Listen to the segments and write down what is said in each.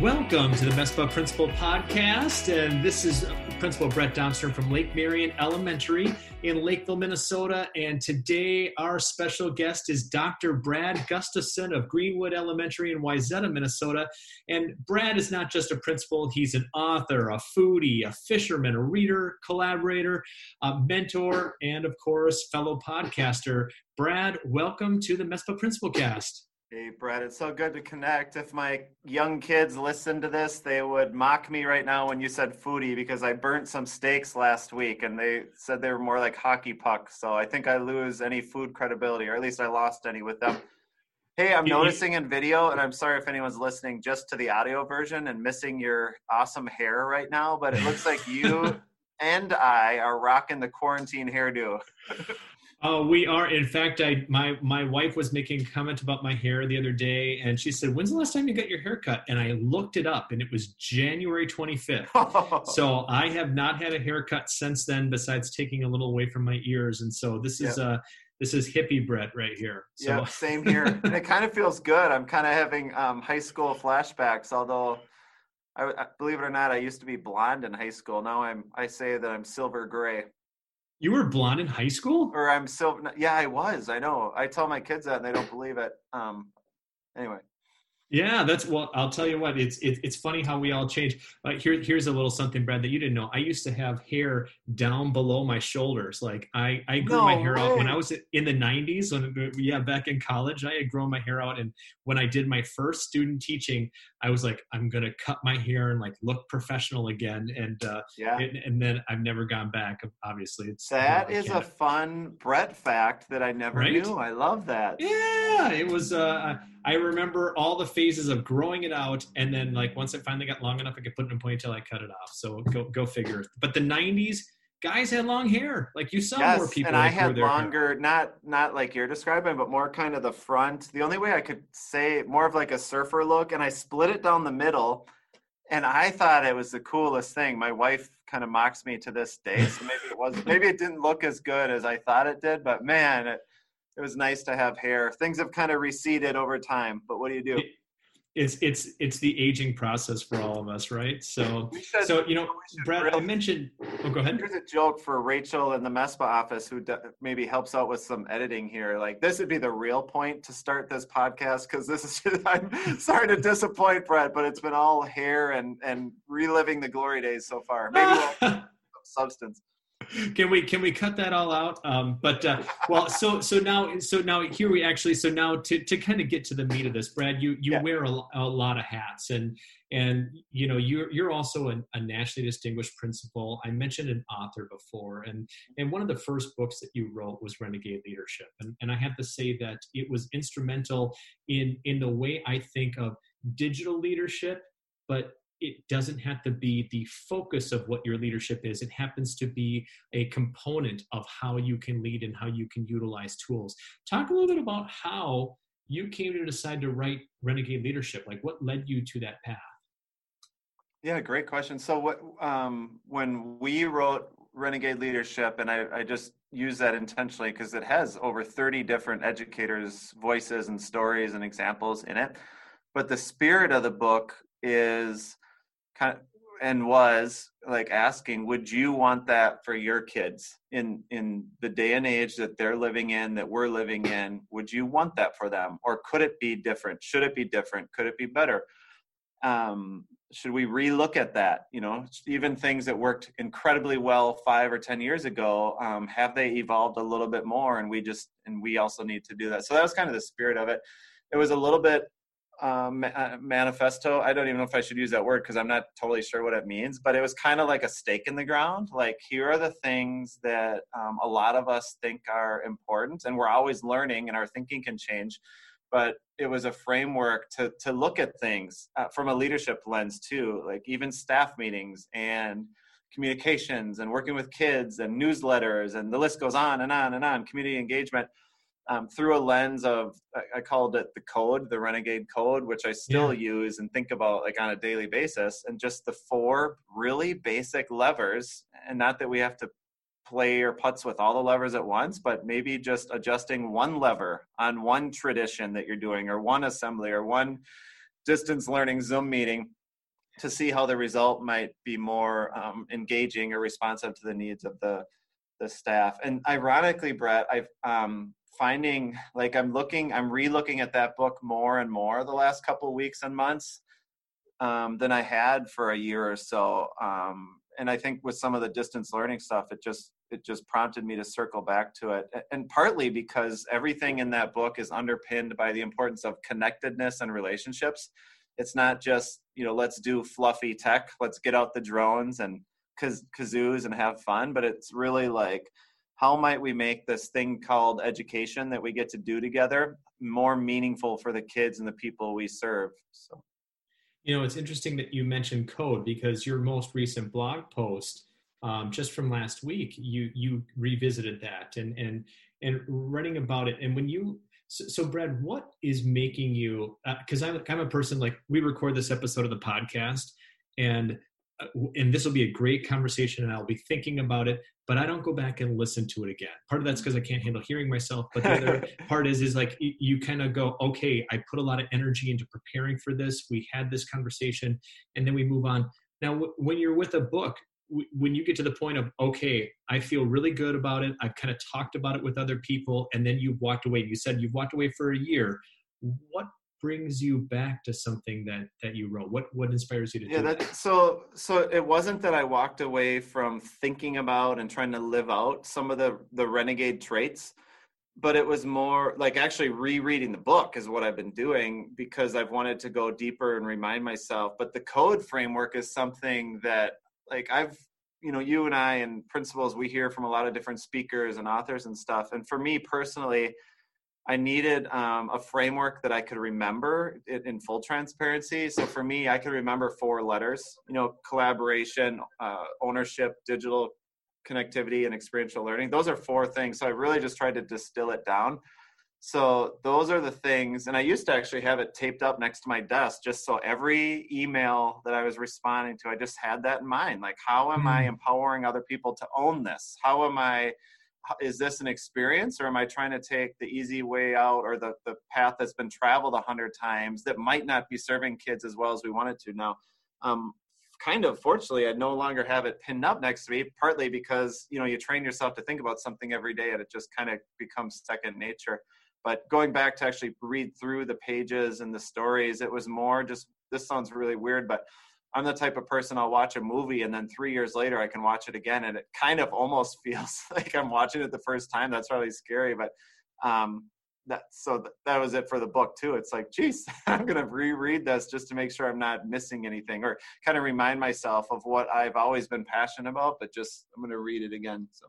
Welcome to the MESPA Principal Podcast, and this is Principal Brett Domstrom from Lake Marion Elementary in Lakeville, Minnesota. And today, our special guest is Dr. Brad Gustafson of Greenwood Elementary in Wayzata, Minnesota. And Brad is not just a principal, he's an author, a foodie, a fisherman, a reader, collaborator, a mentor, and of course, fellow podcaster. Brad, welcome to the MESPA Principal Cast. Hey, Brett, it's so good to connect. If my young kids listen to this, they would mock me right now when you said foodie because I burnt some steaks last week and they said they were more like hockey pucks. So I think I lose any food credibility, or at least I lost any with them. Hey, I'm noticing in video, and I'm sorry if anyone's listening just to the audio version and missing your awesome hair right now, but it looks like you and I are rocking the quarantine hairdo. Uh, we are. In fact, I my my wife was making a comment about my hair the other day, and she said, "When's the last time you got your hair cut?" And I looked it up, and it was January 25th. so I have not had a haircut since then, besides taking a little away from my ears. And so this is yep. uh this is hippie Brett right here. So. Yeah, same here. and it kind of feels good. I'm kind of having um, high school flashbacks, although. I, I, believe it or not, I used to be blonde in high school. Now I'm I say that I'm silver gray. You were blonde in high school? Or I'm so yeah, I was. I know. I tell my kids that and they don't believe it. Um anyway. Yeah, that's well. I'll tell you what. It's it, it's funny how we all change. Uh, here, here's a little something, Brad, that you didn't know. I used to have hair down below my shoulders. Like I, I grew no my hair out when I was in the '90s. When yeah, back in college, I had grown my hair out, and when I did my first student teaching, I was like, I'm gonna cut my hair and like look professional again. And uh, yeah, and, and then I've never gone back. Obviously, it's that is a fun Brett fact that I never right? knew. I love that. Yeah, it was. Uh, I remember all the phases of growing it out, and then like once it finally got long enough, I could put it in a ponytail. I cut it off. So go go figure. But the '90s guys had long hair. Like you saw yes, more people. and I had longer, hair. not not like you're describing, but more kind of the front. The only way I could say more of like a surfer look, and I split it down the middle. And I thought it was the coolest thing. My wife kind of mocks me to this day, so maybe it was maybe it didn't look as good as I thought it did. But man, it, it was nice to have hair. Things have kind of receded over time, but what do you do? It's it's it's the aging process for all of us, right? So should, so you know, Brad, real, I mentioned. Oh, go ahead. Here's a joke for Rachel in the MESPA office who maybe helps out with some editing here. Like this would be the real point to start this podcast because this is. I'm sorry to disappoint Brad, but it's been all hair and and reliving the glory days so far. Maybe we'll substance can we can we cut that all out? Um, but uh, well so so now so now here we actually so now to to kind of get to the meat of this brad you you yeah. wear a, a, lot of hats and and you know you're you're also an, a nationally distinguished principal. I mentioned an author before and and one of the first books that you wrote was renegade leadership. And, and i have to say that it was instrumental in in the way i think of digital leadership but it doesn't have to be the focus of what your leadership is. It happens to be a component of how you can lead and how you can utilize tools. Talk a little bit about how you came to decide to write Renegade Leadership. Like, what led you to that path? Yeah, great question. So, what um, when we wrote Renegade Leadership, and I, I just use that intentionally because it has over 30 different educators' voices and stories and examples in it. But the spirit of the book is kind of, and was like asking would you want that for your kids in in the day and age that they're living in that we're living in? Would you want that for them? Or could it be different? Should it be different? Could it be better? Um, should we relook at that? You know even things that worked incredibly well five or ten years ago um, have they evolved a little bit more and we just and we also need to do that? So that was kind of the spirit of it. It was a little bit um, manifesto. I don't even know if I should use that word because I'm not totally sure what it means, but it was kind of like a stake in the ground. Like, here are the things that um, a lot of us think are important, and we're always learning, and our thinking can change. But it was a framework to to look at things uh, from a leadership lens too, like even staff meetings and communications and working with kids and newsletters and the list goes on and on and on. Community engagement um, through a lens of I called it the code, the renegade code, which I still yeah. use and think about like on a daily basis, and just the four really basic levers, and not that we have to play or putts with all the levers at once, but maybe just adjusting one lever on one tradition that you're doing, or one assembly, or one distance learning Zoom meeting to see how the result might be more um, engaging or responsive to the needs of the the staff. And ironically, Brett, I've um, finding like I'm looking, I'm re-looking at that book more and more the last couple weeks and months um, than I had for a year or so. Um, and I think with some of the distance learning stuff, it just it just prompted me to circle back to it, and partly because everything in that book is underpinned by the importance of connectedness and relationships it's not just you know let's do fluffy tech let's get out the drones and kaz- kazoos and have fun but it's really like how might we make this thing called education that we get to do together more meaningful for the kids and the people we serve so you know it's interesting that you mentioned code because your most recent blog post um, just from last week you you revisited that and and and writing about it and when you so, so Brad, what is making you? Because uh, I'm, I'm a person like we record this episode of the podcast, and and this will be a great conversation, and I'll be thinking about it. But I don't go back and listen to it again. Part of that's because I can't handle hearing myself. But the other part is is like you, kind of go, okay, I put a lot of energy into preparing for this. We had this conversation, and then we move on. Now, w- when you're with a book, when you get to the point of okay i feel really good about it i've kind of talked about it with other people and then you've walked away you said you've walked away for a year what brings you back to something that that you wrote what what inspires you to yeah do that, that so so it wasn't that i walked away from thinking about and trying to live out some of the the renegade traits but it was more like actually rereading the book is what I've been doing because I've wanted to go deeper and remind myself. But the code framework is something that like I've you know you and I and principals we hear from a lot of different speakers and authors and stuff. And for me personally, I needed um, a framework that I could remember in, in full transparency. So for me, I could remember four letters. You know, collaboration, uh, ownership, digital connectivity, and experiential learning. Those are four things. So I really just tried to distill it down so those are the things and i used to actually have it taped up next to my desk just so every email that i was responding to i just had that in mind like how am mm. i empowering other people to own this how am i is this an experience or am i trying to take the easy way out or the, the path that's been traveled a hundred times that might not be serving kids as well as we wanted to now? Um, kind of fortunately i no longer have it pinned up next to me partly because you know you train yourself to think about something every day and it just kind of becomes second nature. But going back to actually read through the pages and the stories it was more just this sounds really weird but i'm the type of person i'll watch a movie and then three years later i can watch it again and it kind of almost feels like i'm watching it the first time. That's really scary but um that so th- that was it for the book too. It's like geez i'm gonna reread this just to make sure i'm not missing anything or kind of remind myself of what i've always been passionate about but just i'm gonna read it again so.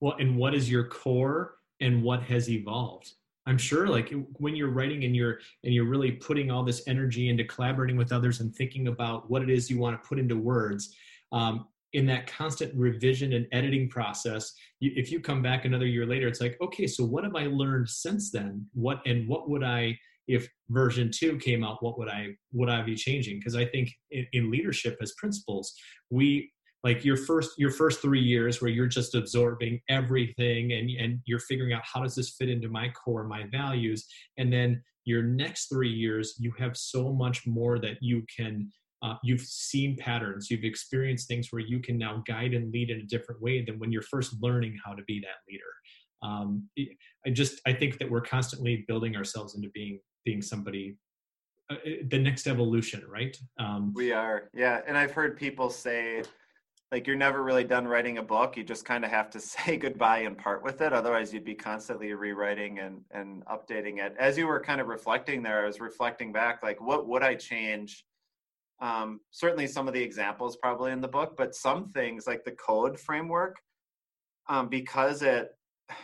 Well and what is your core and what has evolved i'm sure like when you're writing and you're and you're really putting all this energy into collaborating with others and thinking about what it is you want to put into words um, in that constant revision and editing process you, if you come back another year later it's like okay so what have i learned since then? What and what would i if version two came out what would i would i be changing? Because i think in, in leadership as principals we like your first your first three years where you're just absorbing everything and and you're figuring out how does this fit into my core my values. And then your next three years you have so much more that you can uh, you've seen patterns. You've experienced things where you can now guide and lead in a different way than when you're first learning how to be that leader. Um, i just i think that we're constantly building ourselves into being being somebody uh, the next evolution right? Um, we are. Yeah. And i've heard people say like you're never really done writing a book you just kind of have to say goodbye and part with it otherwise you'd be constantly rewriting and and updating it. As you were kind of reflecting there i was reflecting back like what would i change? Um, certainly some of the examples probably in the book but some things like the code framework um, because it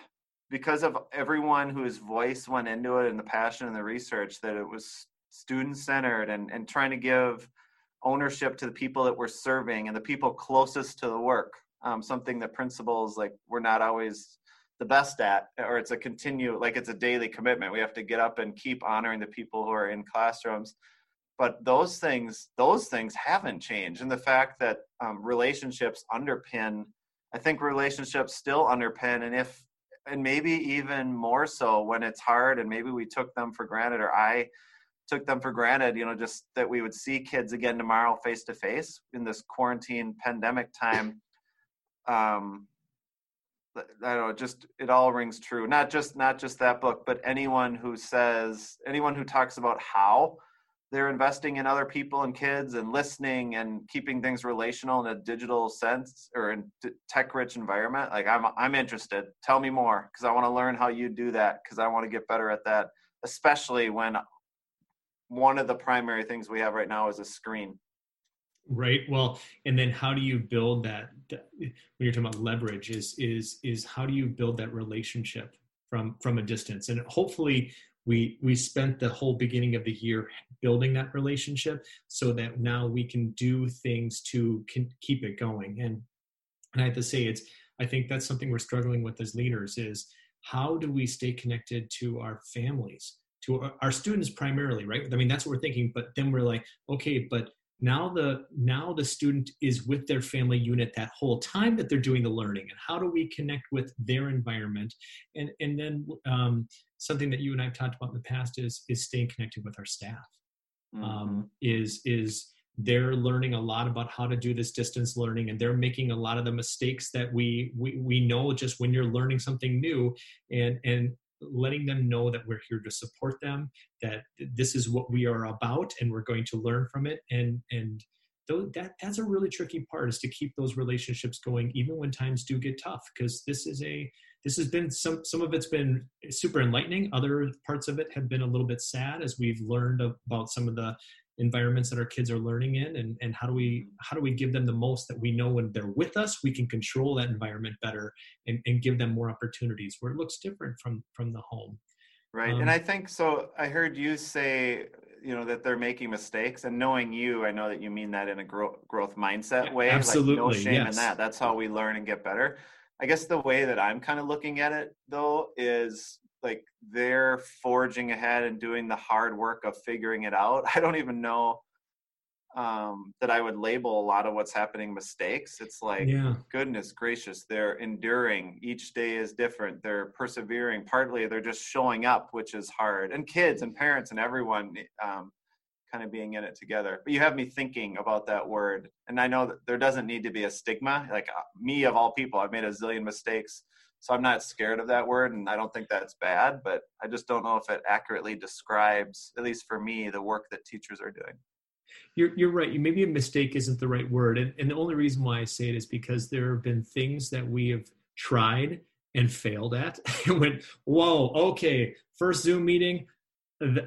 because of everyone whose voice went into it and the passion and the research that it was student centered and and trying to give ownership to the people that we're serving and the people closest to the work. Um, something that principals like we're not always the best at, or it's a continue like it's a daily commitment. We have to get up and keep honoring the people who are in classrooms. But those things, those things haven't changed, and the fact that um, relationships underpin, I think relationships still underpin, and if and maybe even more so when it's hard, and maybe we took them for granted, or I took them for granted, you know, just that we would see kids again tomorrow face to face in this quarantine pandemic time. Um, I don't know, just it all rings true. Not just not just that book, but anyone who says anyone who talks about how they're investing in other people and kids and listening and keeping things relational in a digital sense or in tech rich environment like i'm i'm interested tell me more because i want to learn how you do that because i want to get better at that especially when one of the primary things we have right now is a screen. Right well and then how do you build that when you're talking about leverage is is is how do you build that relationship from from a distance? And hopefully we we spent the whole beginning of the year building that relationship so that now we can do things to can keep it going. And and i have to say it's i think that's something we're struggling with as leaders is how do we stay connected to our families to our, students primarily right? I mean that's what we're thinking but then we're like okay but now the now the student is with their family unit that whole time that they're doing the learning and how do we connect with their environment? And and then um, something that you and i've talked about in the past is is staying connected with our staff. Mm-hmm. um, is is they're learning a lot about how to do this distance learning and they're making a lot of the mistakes that we we, we know just when you're learning something new. And and letting them know that we're here to support them that this is what we are about and we're going to learn from it. And and though that that's a really tricky part is to keep those relationships going even when times do get tough because this is a this has been some some of it's been super enlightening. Other parts of it have been a little bit sad as we've learned about some of the environments that our kids are learning in and, and how do we how do we give them the most that we know when they're with us we can control that environment better and, and give them more opportunities where it looks different from from the home right um, and i think so i heard you say you know that they're making mistakes and knowing you i know that you mean that in a growth growth mindset way absolutely like no shame yes. in that that's how we learn and get better i guess the way that i'm kind of looking at it though is like they're forging ahead and doing the hard work of figuring it out. I don't even know um, that I would label a lot of what's happening mistakes. It's like, yeah. goodness gracious, they're enduring. Each day is different. They're persevering. Partly they're just showing up, which is hard. And kids and parents and everyone um, kind of being in it together. But you have me thinking about that word. And I know that there doesn't need to be a stigma. Like uh, me, of all people, I've made a zillion mistakes so I'm not scared of that word, and I don't think that's bad. But I just don't know if it accurately describes, at least for me, the work that teachers are doing. You're, you're right. Maybe a mistake isn't the right word. And, and the only reason why I say it is because there have been things that we have tried and failed at and went, whoa, okay, first Zoom meeting,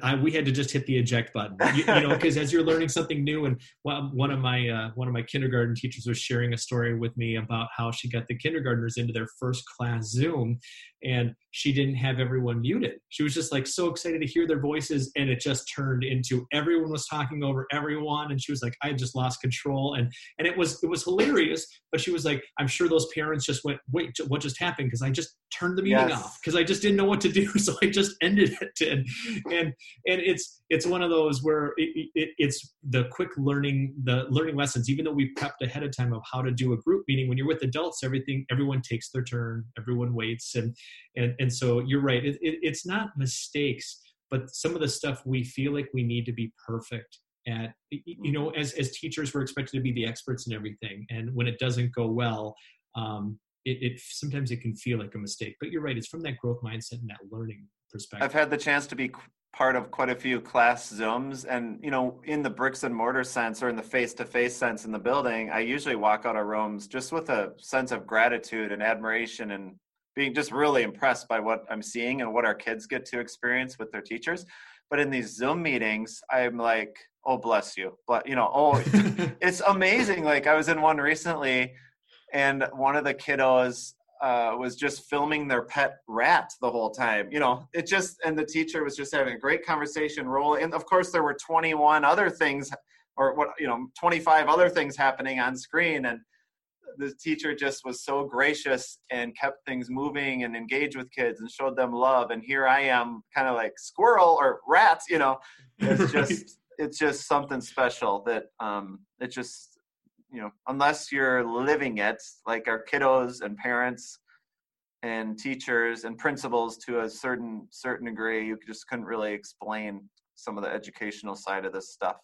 I, we had to just hit the eject button, you, you know, because as you're learning something new, and one of my uh, one of my kindergarten teachers was sharing a story with me about how she got the kindergartners into their first class Zoom, and she didn't have everyone muted. She was just like so excited to hear their voices, and it just turned into everyone was talking over everyone, and she was like, "I just lost control," and and it was it was hilarious. But she was like, "I'm sure those parents just went, wait, what just happened?" Because I just turned the meeting yes. off because I just didn't know what to do, so I just ended it, and and and it's it's one of those where it, it, it's the quick learning the learning lessons. Even though we prepped ahead of time of how to do a group meeting, when you're with adults, everything everyone takes their turn, everyone waits, and and and so you're right it, it's not mistakes but some of the stuff we feel like we need to be perfect at you know as as teachers we're expected to be the experts in everything. And when it doesn't go well um, it, it sometimes it can feel like a mistake. But you're right it's from that growth mindset and that learning perspective. I've had the chance to be part of quite a few class zooms and you know in the bricks and mortar sense or in the face-to-face sense in the building i usually walk out of rooms just with a sense of gratitude and admiration and being just really impressed by what I'm seeing and what our kids get to experience with their teachers. But in these Zoom meetings, I'm like, oh, bless you. But, you know, oh, it's amazing. Like, I was in one recently, and one of the kiddos uh, was just filming their pet rat the whole time. You know, it just, and the teacher was just having a great conversation, rolling. And of course, there were 21 other things, or what, you know, 25 other things happening on screen. And the teacher just was so gracious and kept things moving and engaged with kids and showed them love and here i am kind of like squirrel or rats you know it's just it's just something special that um it just you know unless you're living it like our kiddos and parents and teachers and principals to a certain certain degree you just couldn't really explain some of the educational side of this stuff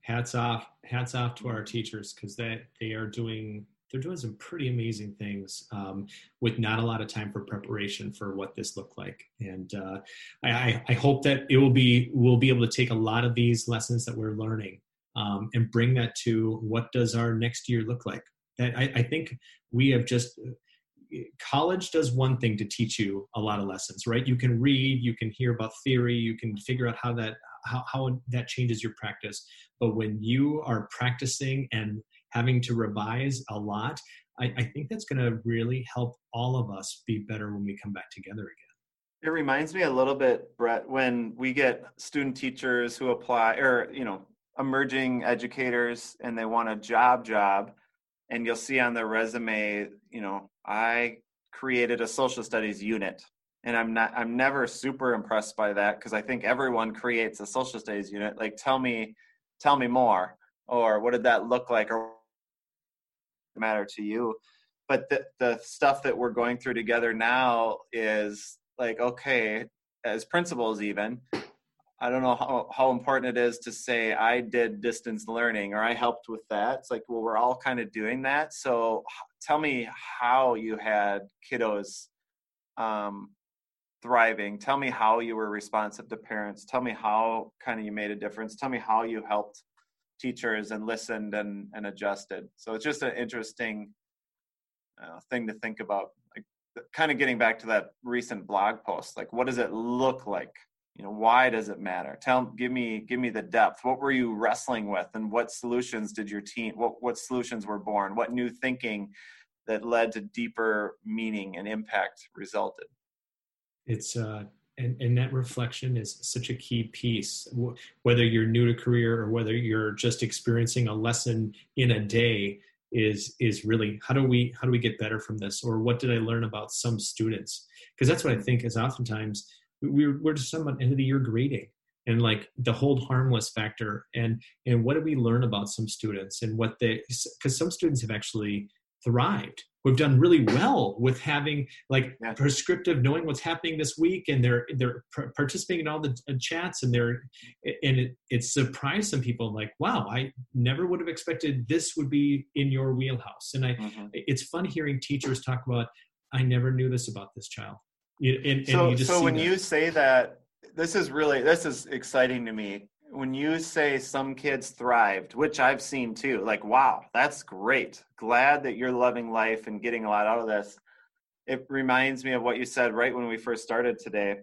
hats off hats off to our teachers because they they are doing they're doing some pretty amazing things um, with not a lot of time for preparation for what this looked like. And uh, I, I, hope that it will be we'll be able to take a lot of these lessons that we're learning um, and bring that to what does our next year look like. I, I think we have just college does one thing to teach you a lot of lessons, right? You can read, you can hear about theory, you can figure out how that how, how that changes your practice. But when you are practicing and having to revise a lot, I, I think that's going to really help all of us be better when we come back together again. It reminds me a little bit, Brett, when we get student teachers who apply, or you know, emerging educators, and they want a job job, and you'll see on their resume, you know, I created a social studies unit, and I'm not, I'm never super impressed by that because I think everyone creates a social studies unit. Like, tell me, tell me more, or what did that look like, or matter to you but the, the stuff that we're going through together now is like okay as principals even i don't know how, how important it is to say i did distance learning or i helped with that it's like well we're all kind of doing that so tell me how you had kiddos um, thriving tell me how you were responsive to parents tell me how kind of you made a difference tell me how you helped teachers and listened and, and adjusted. So it's just an interesting uh, thing to think about. Like kind of getting back to that recent blog post, like what does it look like? You know, why does it matter? Tell, give me, give me the depth. What were you wrestling with, and what solutions did your team? What what solutions were born? What new thinking that led to deeper meaning and impact resulted? It's uh, and, and that reflection is such a key piece whether you're new to career or whether you're just experiencing a lesson in a day is is really how do we how do we get better from this or what did i learn about some students because that's what i think is oftentimes we're we're just talking about end of the year grading and like the hold harmless factor and and what did we learn about some students and what they because some students have actually thrived we've done really well with having like yeah. prescriptive knowing what's happening this week and they're they're participating in all the uh, chats and they're and it, it surprised some people like wow i never would have expected this would be in your wheelhouse and i mm-hmm. it's fun hearing teachers talk about i never knew this about this child and, and so, so when that. you say that this is really this is exciting to me when you say some kids thrived, which I've seen too, like, wow, that's great. Glad that you're loving life and getting a lot out of this. It reminds me of what you said right when we first started today.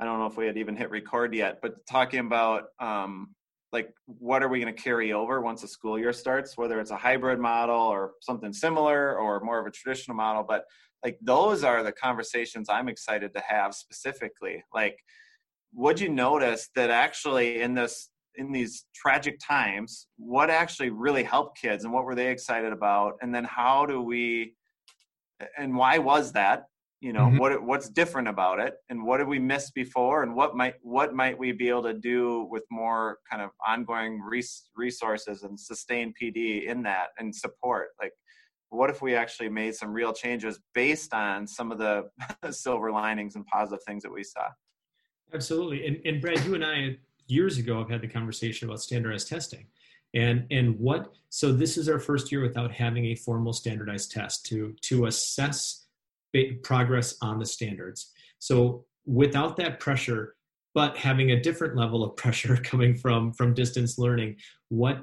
I don't know if we had even hit record yet, but talking about um, like what are we going to carry over once the school year starts, whether it's a hybrid model or something similar or more of a traditional model. But like those are the conversations I'm excited to have specifically. Like, would you notice that actually in this in these tragic times what actually really helped kids and what were they excited about? And then how do we and why was that? You know mm-hmm. what what's different about it? And what did we miss before? And what might what might we be able to do with more kind of ongoing res- resources and sustain pd in that and support? Like what if we actually made some real changes based on some of the silver linings and positive things that we saw Absolutely. And, and Brad, you and I years ago have had the conversation about standardized testing. And, and what, so this is our first year without having a formal standardized test to, to assess progress on the standards. So without that pressure, but having a different level of pressure coming from, from distance learning, what,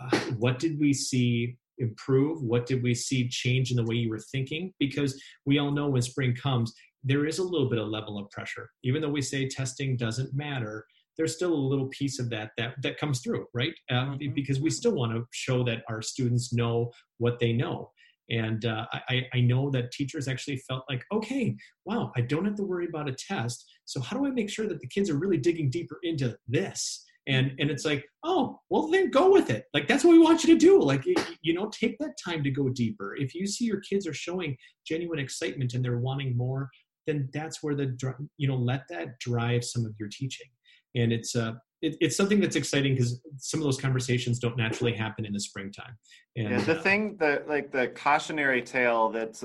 uh, what did we see improve? What did we see change in the way you were thinking? Because we all know when spring comes, there is a little bit of level of pressure. Even though we say testing doesn't matter, there's still a little piece of that that, that comes through, right? Uh, mm-hmm. Because we still want to show that our students know what they know. And uh, I, I know that teachers actually felt like, okay, wow, I don't have to worry about a test. So how do I make sure that the kids are really digging deeper into this? And and it's like oh well then go with it. Like that's what we want you to do. Like you know take that time to go deeper. If you see your kids are showing genuine excitement and they're wanting more then that's where the you know let that drive some of your teaching. And it's uh it, it's something that's exciting because some of those conversations don't naturally happen in the springtime. And yeah, the uh, thing that like the cautionary tale that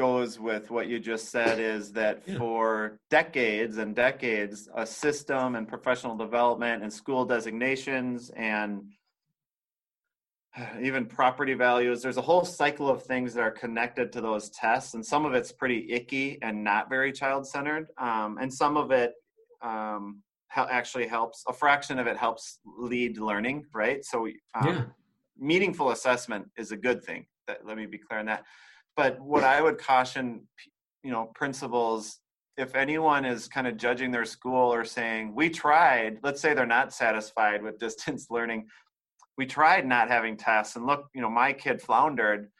goes with what you just said is that yeah. for decades and decades, a system and professional development and school designations and even property values, there's a whole cycle of things that are connected to those tests. And some of it's pretty icky and not very child centered. Um, and some of it um, actually helps, a fraction of it helps lead learning, right? So, um, yeah. meaningful assessment is a good thing. That, let me be clear on that but what I would caution, you know, principals, if anyone is kind of judging their school or saying, we tried, let's say they're not satisfied with distance learning, we tried not having tests and look, you know, my kid floundered,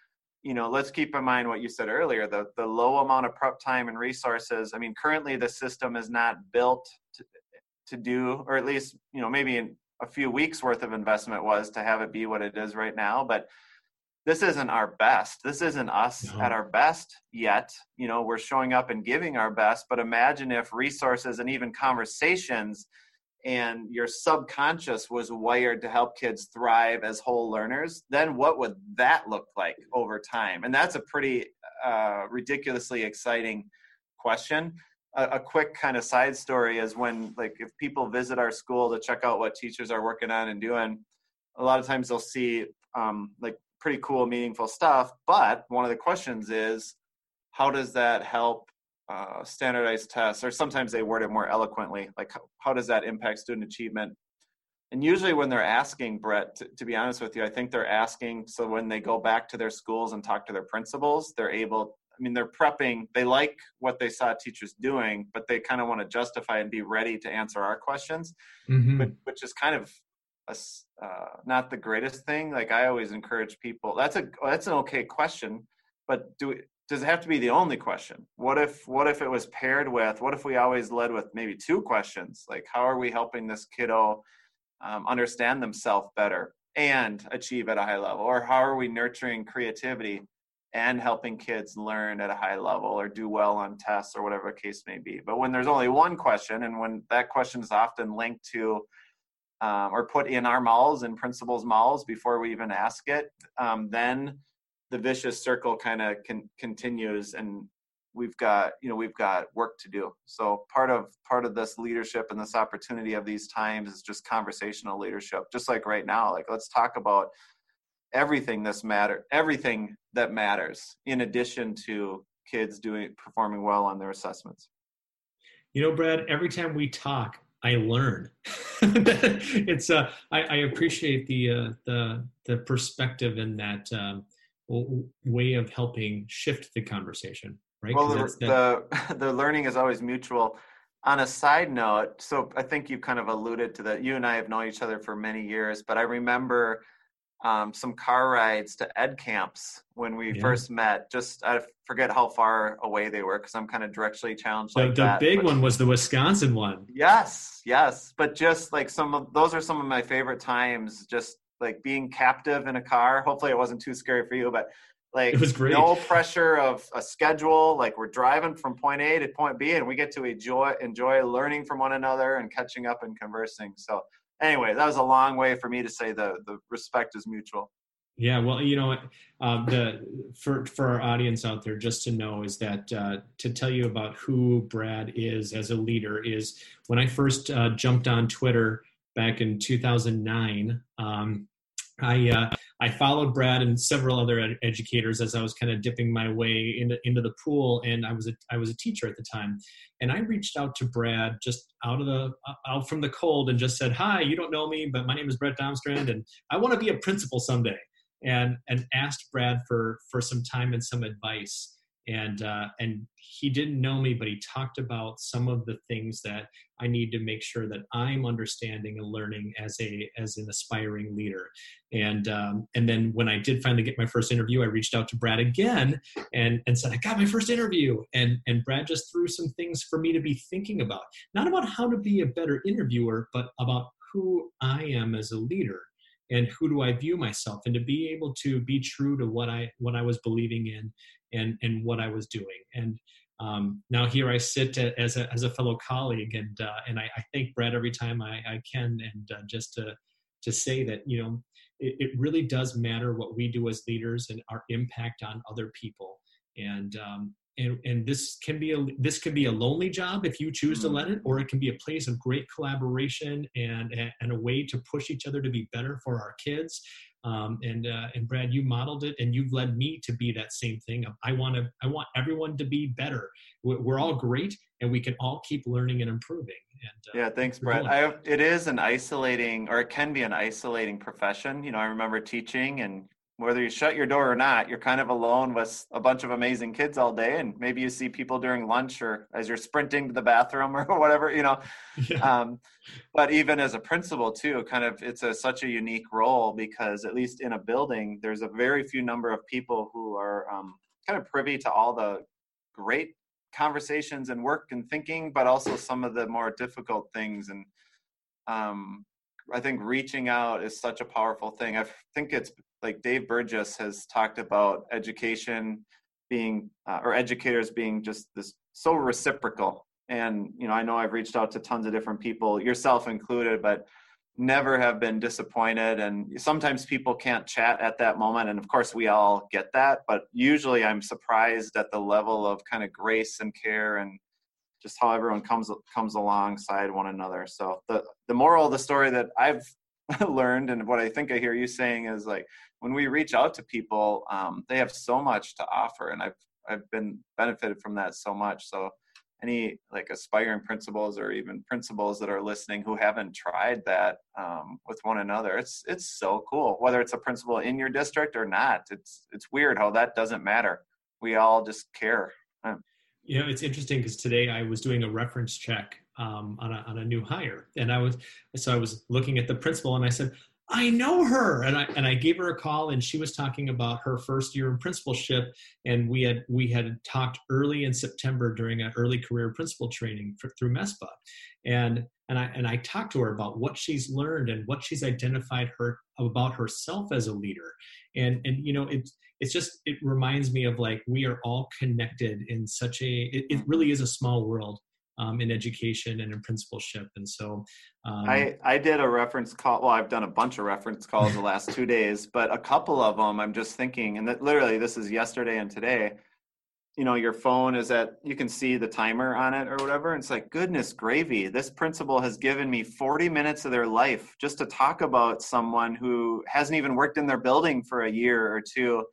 you know, let's keep in mind what you said earlier, the, the low amount of prep time and resources. I mean, currently the system is not built to, to do, or at least, you know, maybe in a few weeks worth of investment was to have it be what it is right now. But this isn't our best. This isn't us no. at our best yet. You know, we're showing up and giving our best, but imagine if resources and even conversations and your subconscious was wired to help kids thrive as whole learners, then what would that look like over time? And that's a pretty uh, ridiculously exciting question. A, a quick kind of side story is when, like, if people visit our school to check out what teachers are working on and doing, a lot of times they'll see um, like pretty cool, meaningful stuff. But one of the questions is, how does that help uh, standardized tests? Or sometimes they word it more eloquently, like how, how does that impact student achievement? And usually, when they're asking, Brett, to, to, be honest with you, I think they're asking so when they go back to their schools and talk to their principals, they're able. I mean, they're prepping. They like what they saw teachers doing, but they kind of want to justify and be ready to answer our questions, mm-hmm. but, which is kind of a, uh, not the greatest thing. Like I always encourage people. That's a that's an okay question, but do it, does it have to be the only question? What if what if it was paired with? What if we always led with maybe two questions? Like how are we helping this kiddo um, understand themselves better and achieve at a high level, or how are we nurturing creativity? and helping kids learn at a high level or do well on tests or whatever case may be. But when there's only one question, and when that question is often linked to um, or put in our malls and principals' malls before we even ask it, um, then the vicious circle kind of con- continues, and we've got you know we've got work to do. So part of part of this leadership and this opportunity of these times is just conversational leadership, just like right now. Like let's talk about everything that's matter everything that matters in addition to kids doing performing well on their assessments you know brad every time we talk I learn. it's uh, I, I, appreciate the uh, the the perspective and that um, way of helping shift the conversation. Right. Well, the, the the learning is always mutual. On a side note, so I think you kind of alluded to that. You and I have known each other for many years, but I remember um, some car rides to ed camps when we yeah. first met. Just I forget how far away they were because I'm kind of directly challenged. The, like the that. big but, one was the Wisconsin one. Yes, yes, but just like some of those are some of my favorite times. Just like being captive in a car. Hopefully, it wasn't too scary for you, but like it was great. no pressure of a schedule. Like we're driving from point A to point B, and we get to enjoy enjoy learning from one another and catching up and conversing. So anyway, that was a long way for me to say the the respect is mutual. Yeah, well, you know, uh, the for for our audience out there, just to know is that uh, to tell you about who Brad is as a leader is when I first uh, jumped on Twitter back in 2009. Um, I uh, I followed Brad and several other ed- educators as I was kind of dipping my way into into the pool, and I was a I was a teacher at the time, and I reached out to Brad just out of the uh, out from the cold and just said, "Hi, you don't know me, but my name is Brett Domstrand, and I want to be a principal someday," and and asked Brad for for some time and some advice and uh, and he didn't know me, but he talked about some of the things that I need to make sure that I'm understanding and learning as a as an aspiring leader. And um, and then when I did finally get my first interview, I reached out to Brad again and and said I got my first interview. And and Brad just threw some things for me to be thinking about, not about how to be a better interviewer, but about who I am as a leader and who do I view myself and to be able to be true to what I what I was believing in and and what I was doing. And um, now here I sit as a as a fellow colleague, and uh, and I, I, thank Brad every time I, I can, and uh, just to to say that you know it, it, really does matter what we do as leaders and our impact on other people. and um, and, and this can be a this can be a lonely job if you choose mm-hmm. to let it or it can be a place of great collaboration and and a way to push each other to be better for our kids um, and uh, and Brad, you modeled it, and you've led me to be that same thing. I want to, I want everyone to be better. We're all great, and we can all keep learning and improving. And, uh, yeah, thanks, Brad. I, it is an isolating, or it can be an isolating profession. You know, I remember teaching, and whether you shut your door or not, you're kind of alone with a bunch of amazing kids all day. And maybe you see people during lunch or as you're sprinting to the bathroom or whatever, you know. Yeah. Um, but even as a principal too, kind of it's a such a unique role because at least in a building, there's a very few number of people who are um, kind of privy to all the great conversations and work and thinking, but also some of the more difficult things. And um, I think reaching out is such a powerful thing. I think it's like Dave Burgess has talked about education being uh, or educators being just this so reciprocal. And you know, I know I've reached out to tons of different people, yourself included, but never have been disappointed. And sometimes people can't chat at that moment and of course we all get that. But usually i'm surprised at the level of kind of grace and care and just how everyone comes comes alongside one another. So the the moral of the story that i've learned and what i think i hear you saying is like when we reach out to people, um, they have so much to offer, and I've I've been benefited from that so much. So any like aspiring principals or even principals that are listening who haven't tried that um, with one another it's it's so cool whether it's a principal in your district or not. It's it's weird how that doesn't matter. We all just care. You know it's interesting because today i was doing a reference check um, on, a, on a new hire and i was so i was looking at the principal and i said I know her. And I and I gave her a call and she was talking about her first year in principalship. And we had we had talked early in September during an early career principal training for, through MESPA. And and I and I talked to her about what she's learned and what she's identified her about herself as a leader. And and you know it's it's just it reminds me of like we are all connected in such a it, it really is a small world um, in education and in principalship. And so um, I, I did a reference call. Well, I've done a bunch of reference calls the last two days, but a couple of them I'm just thinking, and that literally this is yesterday and today. You know, your phone is at, you can see the timer on it or whatever. And it's like, goodness gravy, this principal has given me 40 minutes of their life just to talk about someone who hasn't even worked in their building for a year or two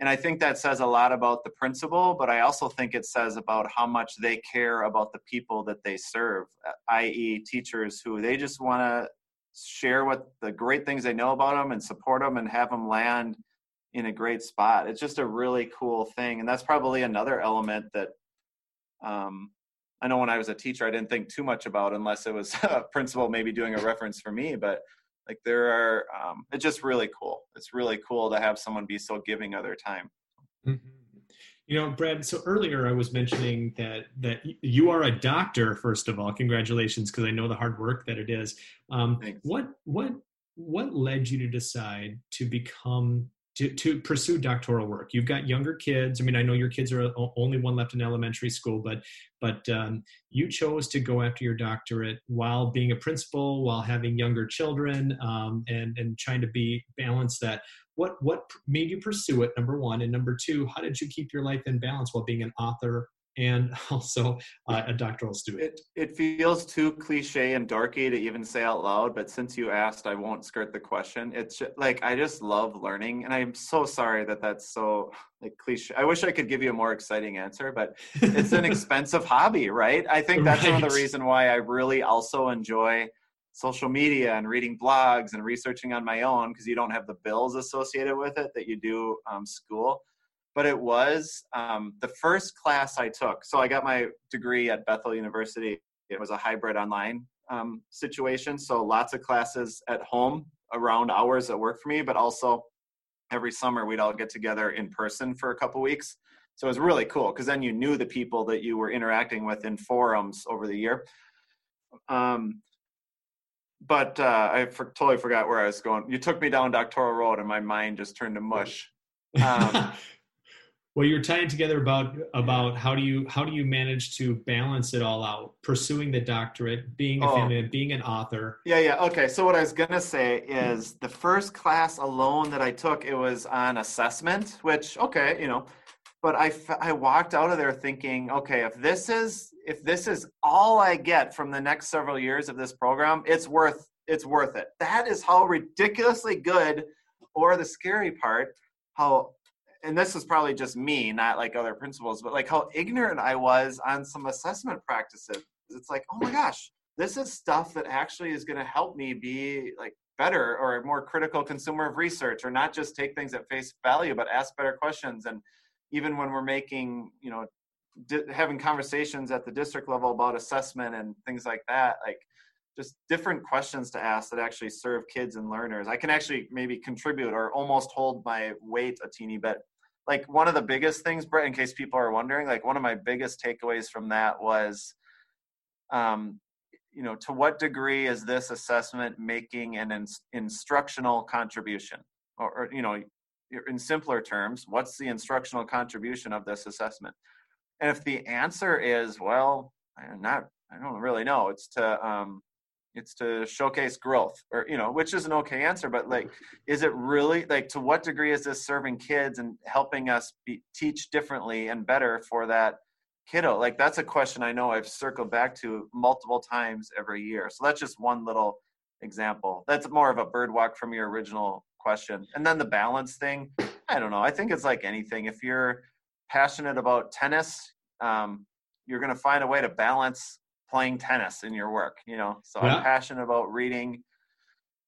and I think that says a lot about the principal, but I also think it says about how much they care about the people that they serve, i.e., teachers who they just want to share what the great things they know about them and support them and have them land in a great spot. It's just a really cool thing. And that's probably another element that um, I know when I was a teacher, I didn't think too much about unless it was a principal maybe doing a reference for me. But like there are um, it's just really cool. It's really cool to have someone be so giving of their time. Mm-hmm. you know brad so earlier i was mentioning that that you are a doctor first of all. Congratulations because i know the hard work that it is. Um, what what what led you to decide to become to, to pursue doctoral work. You've got younger kids. I mean i know your kids are only one left in elementary school but but um, you chose to go after your doctorate while being a principal while having younger children um, and and trying to be balance that. What what made you pursue it number one? And number two how did you keep your life in balance while being an author and also uh, a doctoral student. It, it feels too cliche and dorky to even say out loud, but since you asked, I won't skirt the question. It's like I just love learning, and I'm so sorry that that's so like cliche. I wish I could give you a more exciting answer, but it's an expensive hobby, right? I think that's right. another reason why I really also enjoy social media and reading blogs and researching on my own because you don't have the bills associated with it that you do um, school but it was um, the first class I took. So I got my degree at Bethel University. It was a hybrid online um, situation. So lots of classes at home around hours that work for me, but also every summer we'd all get together in person for a couple weeks. So it was really cool because then you knew the people that you were interacting with in forums over the year. Um, but uh, I for, totally forgot where I was going. You took me down Doctoral Road, and my mind just turned to mush. Um, well you're tying together about about how do you how do you manage to balance it all out pursuing the doctorate being a oh. family being an author? Yeah yeah okay so what i was gonna say is the first class alone that i took it was on assessment which okay you know but I, I walked out of there thinking okay if this is if this is all i get from the next several years of this program it's worth it's worth it. That is how ridiculously good or the scary part how and this is probably just me not like other principals but like how ignorant i was on some assessment practices. It's like oh my gosh this is stuff that actually is going to help me be like better or a more critical consumer of research or not just take things at face value but ask better questions. And even when we're making you know di- having conversations at the district level about assessment and things like that like just different questions to ask that actually serve kids and learners. I can actually maybe contribute or almost hold my weight a teeny bit like one of the biggest things brett in case people are wondering like one of my biggest takeaways from that was um, you know to what degree is this assessment making an in- instructional contribution or, or you know in simpler terms, what's the instructional contribution of this assessment? And if the answer is, well, I'm not, I don't really know. It's to, um, it's to showcase growth, or you know, which is an okay answer. But like, is it really like to what degree is this serving kids and helping us be, teach differently and better for that kiddo? Like, that's a question I know I've circled back to multiple times every year. So that's just one little example. That's more of a bird walk from your original question. And then the balance thing, I don't know. I think it's like anything. If you're passionate about tennis, um, you're going to find a way to balance playing tennis in your work, you know? So yeah. I'm passionate about reading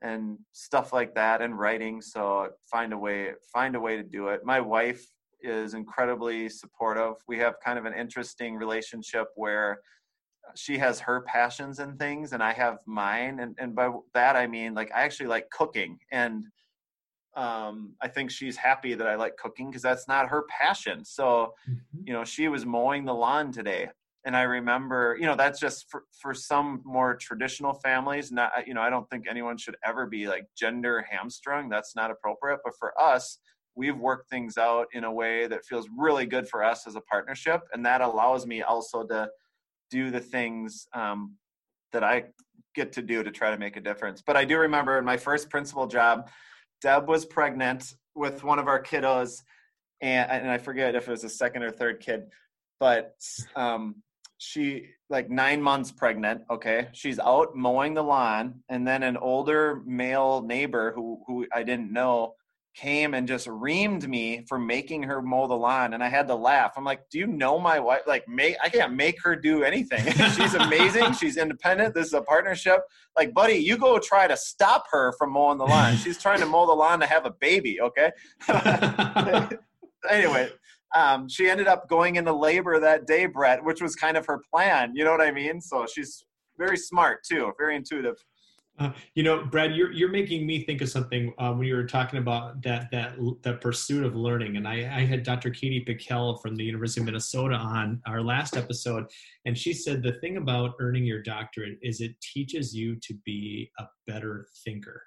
and stuff like that and writing. So find a way, find a way to do it. My wife is incredibly supportive. We have kind of an interesting relationship where she has her passions and things and I have mine. And, and by that, I mean, like, I actually like cooking and um, I think she's happy that I like cooking because that's not her passion. So, mm-hmm. you know, she was mowing the lawn today. And I remember, you know, that's just for, for some more traditional families. Not, you know, I don't think anyone should ever be like gender hamstrung. That's not appropriate. But for us, we've worked things out in a way that feels really good for us as a partnership. And that allows me also to do the things um, that I get to do to try to make a difference. But I do remember in my first principal job, Deb was pregnant with one of our kiddos, and and I forget if it was a second or third kid, but um, she like nine months pregnant. Okay, she's out mowing the lawn, and then an older male neighbor who who I didn't know came and just reamed me for making her mow the lawn and I had to laugh. I'm like, "Do you know my wife? Like make I can't make her do anything. She's amazing. She's independent. This is a partnership. Like, buddy, you go try to stop her from mowing the lawn. She's trying to mow the lawn to have a baby, okay? anyway, um, she ended up going into labor that day, Brett, which was kind of her plan. You know what I mean? So she's very smart too, very intuitive. Uh, you know, Brad, you're you're making me think of something uh, when you were talking about that that that pursuit of learning. And I, I had Dr. Katie Pekel from the University of Minnesota on our last episode, and she said the thing about earning your doctorate is it teaches you to be a better thinker.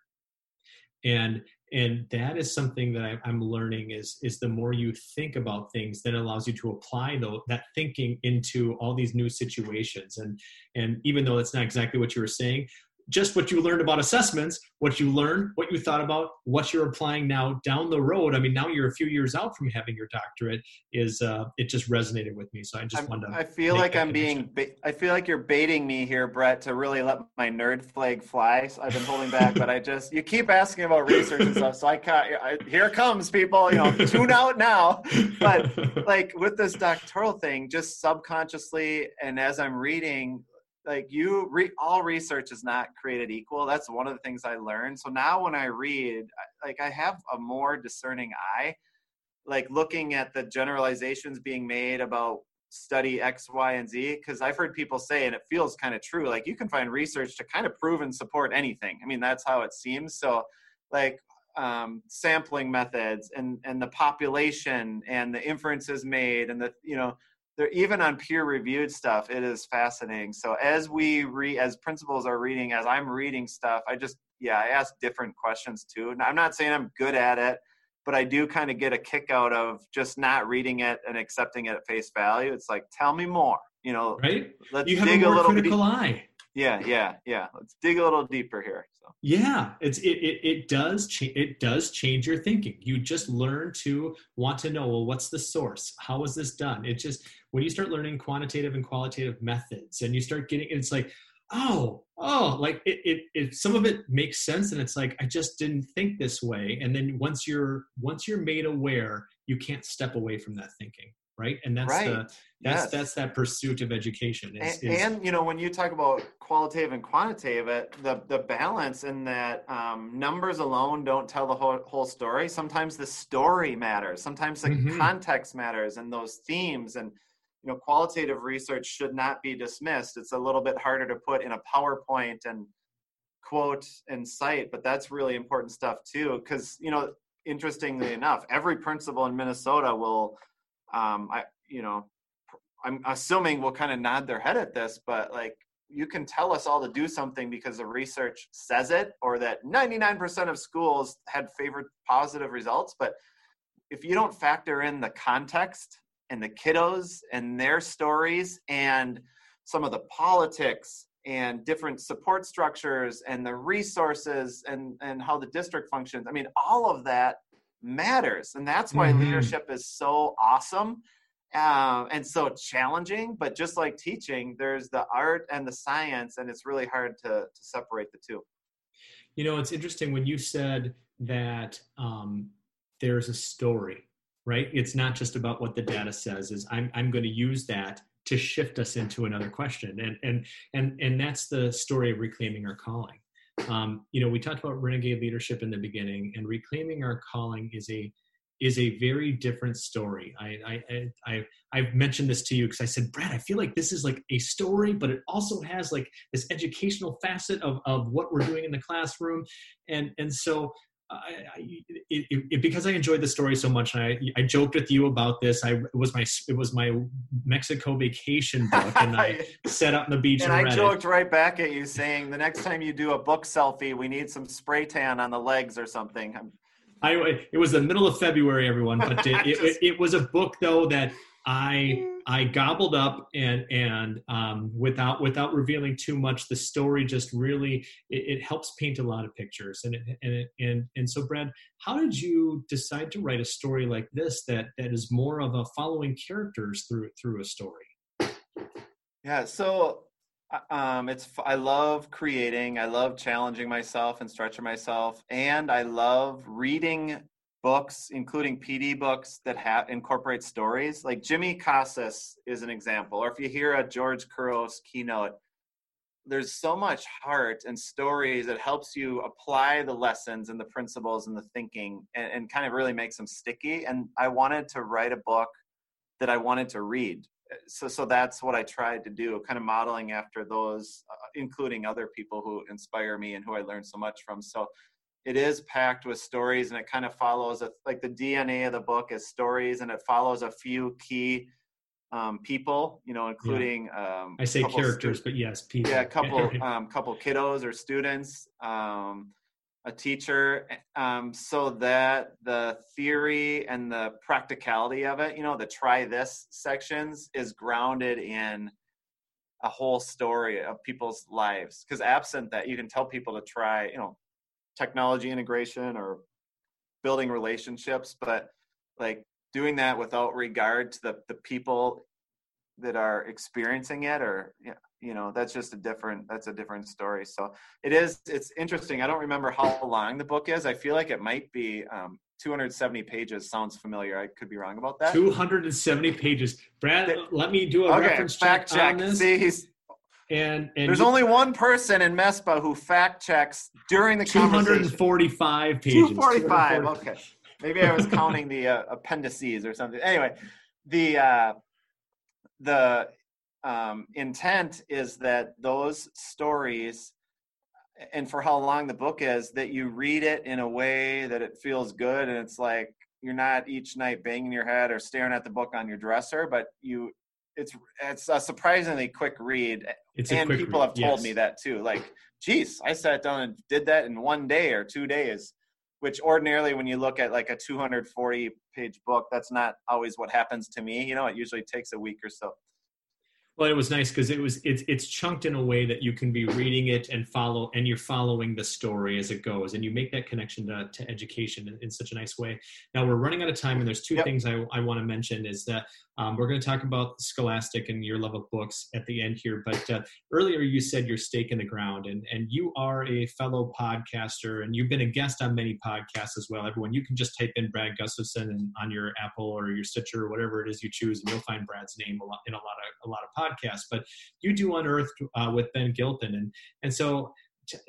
And and that is something that I, am learning is is the more you think about things, then allows you to apply though that thinking into all these new situations. And and even though that's not exactly what you were saying, just what you learned about assessments, what you learned, what you thought about, what you're applying now down the road. I mean, now you're a few years out from having your doctorate. Is uh, it just resonated with me? So I just I'm, wanted to. I feel like I'm being. Ba- I feel like you're baiting me here, Brett, to really let my nerd flag fly. So I've been holding back, but I just you keep asking about research and stuff. So I, can't. I, here comes people. You know, tune out now. But like with this doctoral thing, just subconsciously, and as I'm reading like you re- all research is not created equal. That's one of the things i learned. So now when i read like i have a more discerning eye like looking at the generalizations being made about study x y and z because i've heard people say and it feels kind of true like you can find research to kind of prove and support anything. I mean that's how it seems. So like um, sampling methods and and the population and the inferences made and the you know they're even on peer reviewed stuff it is fascinating so as we read as principals are reading as i'm reading stuff i just yeah i ask different questions too and i'm not saying i'm good at it but i do kind of get a kick out of just not reading it and accepting it at face value it's like tell me more you know right let's you have dig a, more a little critical eye Yeah, yeah, yeah. Let's dig a little deeper here. So. Yeah, it's it it, it does cha- it does change your thinking. You just learn to want to know well what's the source? How was this done? It just when you start learning quantitative and qualitative methods and you start getting it's like oh oh like it, it, it some of it makes sense and it's like i just didn't think this way and then once you're once you're made aware you can't step away from that thinking right and that's right. the that's yes. that's that pursuit of education is, and, is, and, you know when you talk about qualitative and quantitative it, the the balance in that um, numbers alone don't tell the whole, whole story sometimes the story matters sometimes the mm-hmm. context matters and those themes and you know qualitative research should not be dismissed it's a little bit harder to put in a powerpoint and quote and cite but that's really important stuff too because you know interestingly enough every principal in minnesota will um, I you know I'm assuming will kind of nod their head at this, but like you can tell us all to do something because the research says it, or that 99% of schools had favored positive results. But if you don't factor in the context and the kiddos and their stories and some of the politics and different support structures and the resources and, and how the district functions, I mean, all of that matters. And that's why mm-hmm. leadership is so awesome um, and so challenging. But just like teaching, there's the art and the science, and it's really hard to, to separate the two. You know, it's interesting when you said that um, there's a story, right? It's not just about what the data says. Is I'm I'm going to use that to shift us into another question, and and and and that's the story of reclaiming our calling um, you know, we talked about renegade leadership in the beginning, and reclaiming our calling is a is a very different story. I I I I've mentioned this to you because I said, Brad, I feel like this is like a story, but it also has like this educational facet of of what we're doing in the classroom, and and so I, it, it, because I enjoyed the story so much, and I, I joked with you about this. I it was my it was my Mexico vacation book, and I sat out on the beach and, and I joked it. right back at you, saying the next time you do a book selfie, we need some spray tan on the legs or something. I it was the middle of February, everyone, but it, it, it was a book though that I I gobbled up and and um, without without revealing too much, the story just really it, it helps paint a lot of pictures. And it, and it, and and so, Brad, how did you decide to write a story like this that that is more of a following characters through through a story? Yeah, so uh, um, it's I love creating. I love challenging myself and stretching myself, and I love reading books, including PD books that incorporate stories. Like Jimmy Casas is an example, or if you hear a George Couros keynote, there's so much heart and stories that helps you apply the lessons and the principles and the thinking and, and kind of really makes them sticky. And I wanted to write a book that I wanted to read. So, so that's what I tried to do, kind of modeling after those, uh, including other people who inspire me and who I learned so much from. So it is packed with stories and it kind of follows a, like the dna of the book is stories and it follows a few key um, people you know including yeah. um, i say characters stu- but yes people yeah a couple um, couple kiddos or students um, a teacher um, so that the theory and the practicality of it you know the try this sections is grounded in a whole story of people's lives because absent that you can tell people to try you know technology integration or building relationships, but like doing that without regard to the, the people that are experiencing it or you know that's just a different that's a different story. So it is it's interesting. I don't remember how long the book is. I feel like it might be um, 270 pages sounds familiar. I could be wrong about that. 270 pages. Brad let me do a okay, reference fact check, check. on this. See he's and, and there's you, only one person in MESPA who fact checks during the 245 pages. 245. Okay. Maybe I was counting the uh, appendices or something. Anyway, the uh, the um, intent is that those stories, and for how long the book is, that you read it in a way that it feels good, and it's like you're not each night banging your head or staring at the book on your dresser, but you it's it's a surprisingly quick read it's and people read. have told yes. me that too like geez i sat down and did that in one day or two days which ordinarily when you look at like a 240 page book that's not always what happens to me you know it usually takes a week or so Well, it was nice because it was it's it's chunked in a way that you can be reading it and follow, and you're following the story as it goes, and you make that connection to, to education in, in such a nice way. Now we're running out of time, and there's two yep. things I, I want to mention is that um, we're going to talk about Scholastic and your love of books at the end here. But uh, earlier you said your stake in the ground, and and you are a fellow podcaster, and you've been a guest on many podcasts as well. Everyone, you can just type in Brad Gustafson and on your Apple or your Stitcher or whatever it is you choose, and you'll find Brad's name a lot in a lot of a lot of podcasts. But you do Unearthed uh, with Ben Gilpin, and and so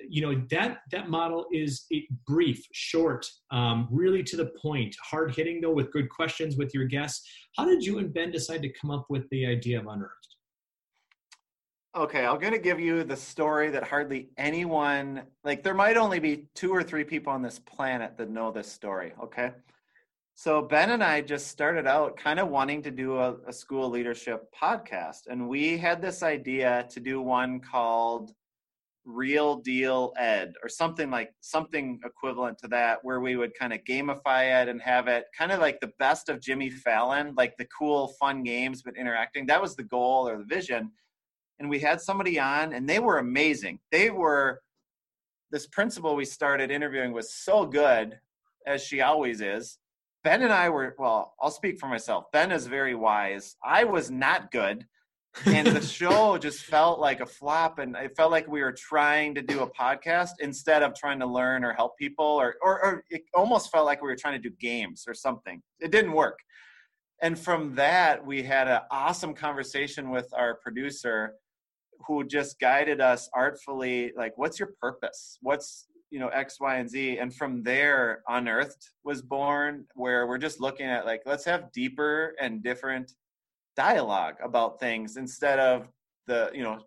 you know that that model is brief short um, really to the point hard hitting though with good questions with your guests. How did you and ben decide to come up with the idea of unearthed? Okay i'm going to give you the story that hardly anyone like there might only be two or three people on this planet that know this story okay so ben and i just started out kind of wanting to do a, a school leadership podcast and we had this idea to do one called real deal ed or something like something equivalent to that where we would kind of gamify it and have it kind of like the best of jimmy fallon like the cool fun games but interacting. That was the goal or the vision. And we had somebody on and they were amazing. They were this principal we started interviewing was so good as she always is ben and i were well i'll speak for myself. Ben is very wise. I was not good. And the show just felt like a flop and it felt like we were trying to do a podcast instead of trying to learn or help people or, or, or it almost felt like we were trying to do games or something. It didn't work. And from that we had an awesome conversation with our producer who just guided us artfully like what's your purpose? What's you know x y and z and from there unearthed was born where we're just looking at like let's have deeper and different dialogue about things instead of the you know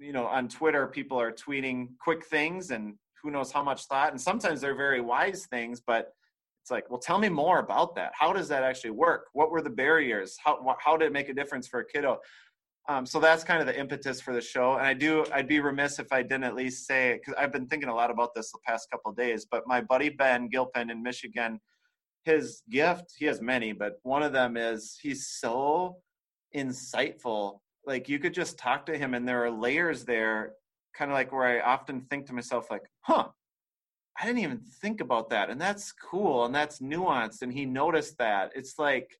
you know on twitter people are tweeting quick things and who knows how much thought and sometimes they're very wise things but it's like well tell me more about that. How does that actually work? What were the barriers? How how did it make a difference for a kiddo um, so that's kind of the impetus for the show and i do i'd be remiss if i didn't at least say because i've been thinking a lot about this the past couple days but my buddy ben gilpin in michigan his gift he has many but one of them is he's so insightful. Like you could just talk to him and there are layers there, kind of like where I often think to myself, like, huh, I didn't even think about that. And that's cool and that's nuanced. And he noticed that. It's like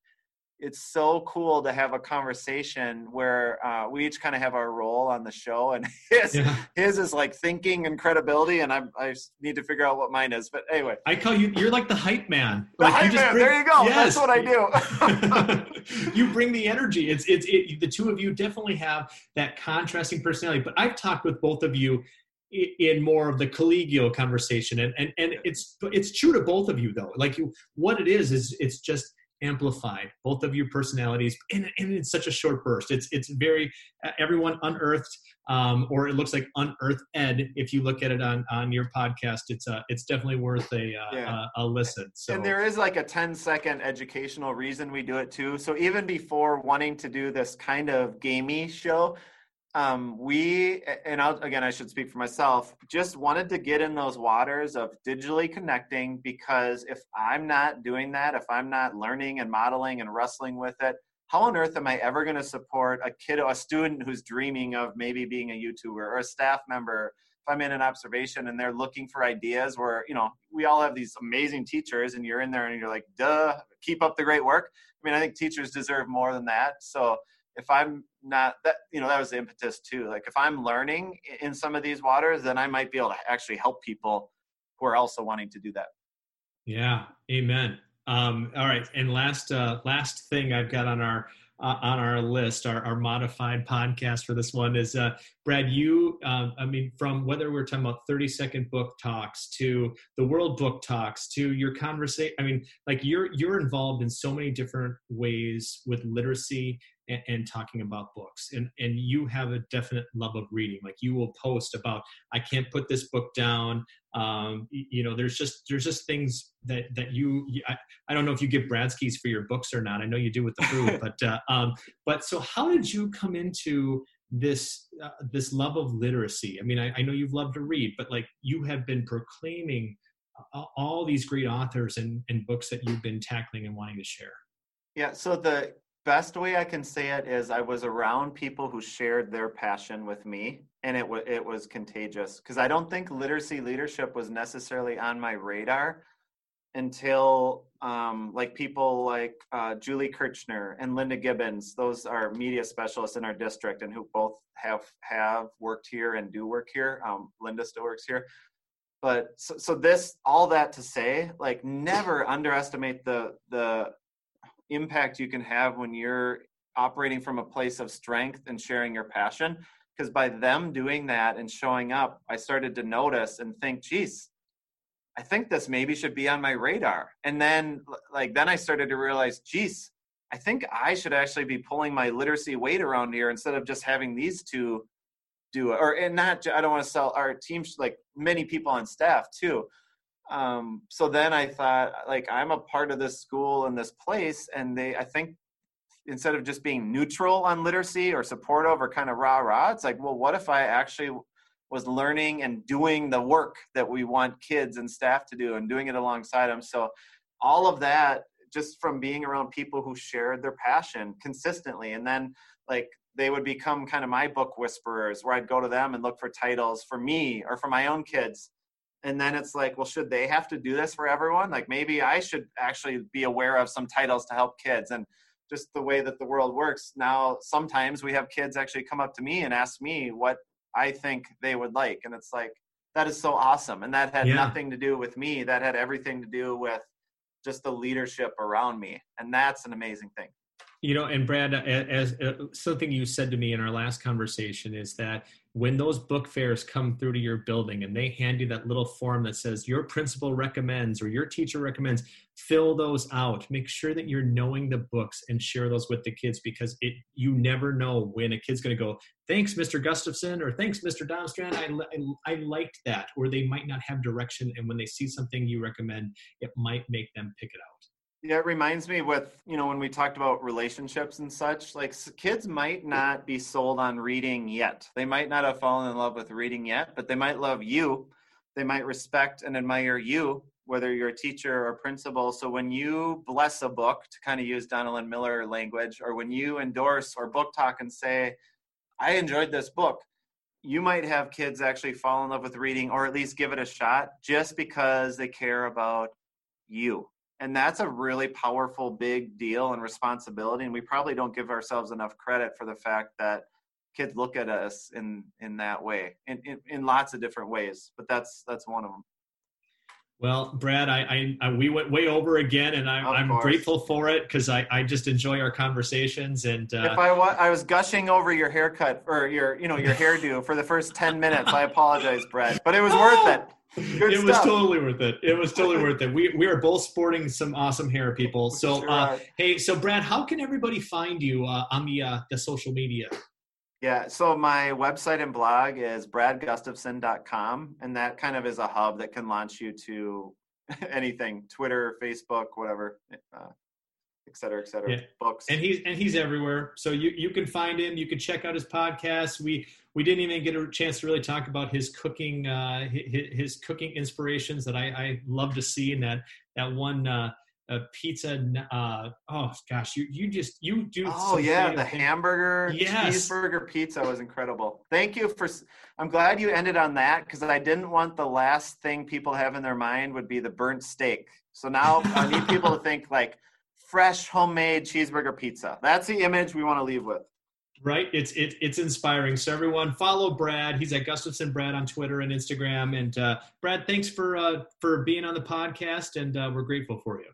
it's so cool to have a conversation where uh, we each kind of have our role on the show, and his yeah. his is like thinking and credibility, and I I need to figure out what mine is. But anyway, I call you you're like the hype man. The like hype man. Bring, there you go. Yes. That's what I do. you bring the energy. It's it's it, the two of you definitely have that contrasting personality. But I've talked with both of you in more of the collegial conversation and, and and it's it's true to both of you though like you what it is is it's just amplified both of your personalities and, and in such a short burst. It's it's very uh, everyone unearthed um, or it looks like unearthed ed if you look at it on on your podcast it's uh it's definitely worth a uh, yeah. a, a, listen. So and there is like a 10 second educational reason we do it too. So even before wanting to do this kind of gamey show um, we and I'll, again i should speak for myself just wanted to get in those waters of digitally connecting because if i'm not doing that if i'm not learning and modeling and wrestling with it how on earth am i ever going to support a kid a student who's dreaming of maybe being a youtuber or a staff member? If i'm in an observation and they're looking for ideas where you know we all have these amazing teachers and you're in there and you're like duh keep up the great work. I mean i think teachers deserve more than that. So if I'm not that, you know, that was the impetus too. Like if I'm learning in some of these waters, then I might be able to actually help people who are also wanting to do that. Yeah. Amen. Um, all right. And last, uh, last thing I've got on our, uh, on our list, our, our modified podcast for this one is uh, Brad. You, um, I mean, from whether we're talking about thirty second book talks to the World Book Talks to your conversation. I mean, like you're you're involved in so many different ways with literacy and, and, talking about books. And and you have a definite love of reading. Like you will post about i can't put this book down. Um, you know there's just there's just things that that you I, I don't know if you give bradskis for your books or not. I know you do with the food but uh, um, but so how did you come into this uh, this love of literacy? I mean I, I know you've loved to read but like you have been proclaiming all these great authors and, and books that you've been tackling and wanting to share. Yeah so the best way I can say it is I was around people who shared their passion with me, and it was it was contagious. Because I don't think literacy leadership was necessarily on my radar until um, like people like uh, Julie Kirchner and Linda Gibbons. Those are media specialists in our district, and who both have have worked here and do work here. Um, Linda still works here. But so, so this all that to say, like never underestimate the the impact you can have when you're operating from a place of strength and sharing your passion. Because by them doing that and showing up, I started to notice and think, geez, I think this maybe should be on my radar. And then, like, then I started to realize, geez, I think I should actually be pulling my literacy weight around here instead of just having these two do it. Or, and not, I don't want to sell our team, like many people on staff too um, so then I thought, like, I'm a part of this school and this place, and they, I think, instead of just being neutral on literacy or supportive or kind of rah rah, it's like, well, what if I actually was learning and doing the work that we want kids and staff to do and doing it alongside them? So all of that just from being around people who shared their passion consistently, and then like they would become kind of my book whisperers where I'd go to them and look for titles for me or for my own kids and then it's like well should they have to do this for everyone? Like maybe i should actually be aware of some titles to help kids. And just the way that the world works now sometimes we have kids actually come up to me and ask me what i think they would like. And it's like that is so awesome. And that had yeah. nothing to do with me. That had everything to do with just the leadership around me. And that's an amazing thing. You know and brad as, as uh, something you said to me in our last conversation is that when those book fairs come through to your building and they hand you that little form that says your principal recommends or your teacher recommends fill those out. Make sure that you're knowing the books and share those with the kids because it you never know when a kid's going to go thanks mr gustafson or thanks mr domstrand I, I, I liked that or they might not have direction and when they see something you recommend it might make them pick it out yeah, it reminds me with, you know, when we talked about relationships and such, like kids might not be sold on reading yet. They might not have fallen in love with reading yet, but they might love you. They might respect and admire you, whether you're a teacher or principal. So when you bless a book, to kind of use Donald Miller language, or when you endorse or book talk and say, I enjoyed this book, you might have kids actually fall in love with reading or at least give it a shot just because they care about you and that's a really powerful big deal and responsibility and we probably don't give ourselves enough credit for the fact that kids look at us in in that way in, in, in lots of different ways but that's that's one of them well, Brad, I, I, I, we went way over again, and I, am grateful for it because I, I just enjoy our conversations. And uh, if I wa- I was gushing over your haircut or your you know your hairdo for the first ten minutes, I apologize, Brad, but it was worth it. Good it stuff. was totally worth it. It was totally worth it. We we are both sporting some awesome hair, people. So, uh, hey, so Brad, how can everybody find you uh, on the uh, the social media? Yeah, so my website and blog is bradgustafson.com, and that kind of is a hub that can launch you to anything Twitter, Facebook, whatever. Et cetera, et cetera. Yeah. Books. And he's and he's everywhere. So you you can find him. You can check out his podcast. We we didn't even get a chance to really talk about his cooking uh, his, his cooking inspirations that I, I love to see. And that that one uh, uh, pizza. Uh, oh gosh, you you just you do. Oh yeah, the things. hamburger yes. cheeseburger pizza was incredible. Thank you for. I'm glad you ended on that because I didn't want the last thing people have in their mind would be the burnt steak. So now I need people to think like fresh homemade cheeseburger pizza. That's the image we want to leave with. Right, it's it, it's inspiring. So everyone, follow Brad. He's at Gustafson Brad on Twitter and Instagram. And uh, Brad, thanks for uh, for being on the podcast, and uh, we're grateful for you.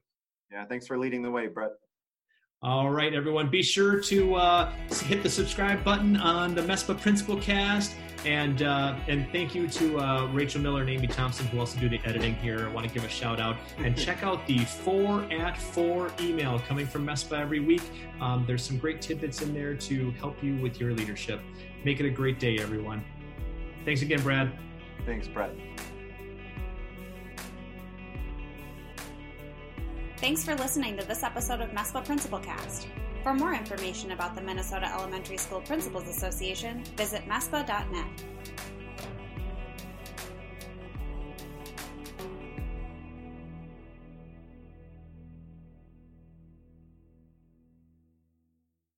Yeah, thanks for leading the way, Brett. All right, everyone, be sure to uh, hit the subscribe button on the MESPA Principal Cast. And uh, and thank you to uh, Rachel Miller and Amy Thompson who also do the editing here. I want to give a shout out and check out the four at four email coming from MESPA every week. Um, there's some great tidbits in there to help you with your leadership. Make it a great day, everyone. Thanks again, Brad. Thanks, Brett. Thanks for listening to this episode of MESPA Principal Cast. For more information about the Minnesota Elementary School Principals Association, visit mespa.net.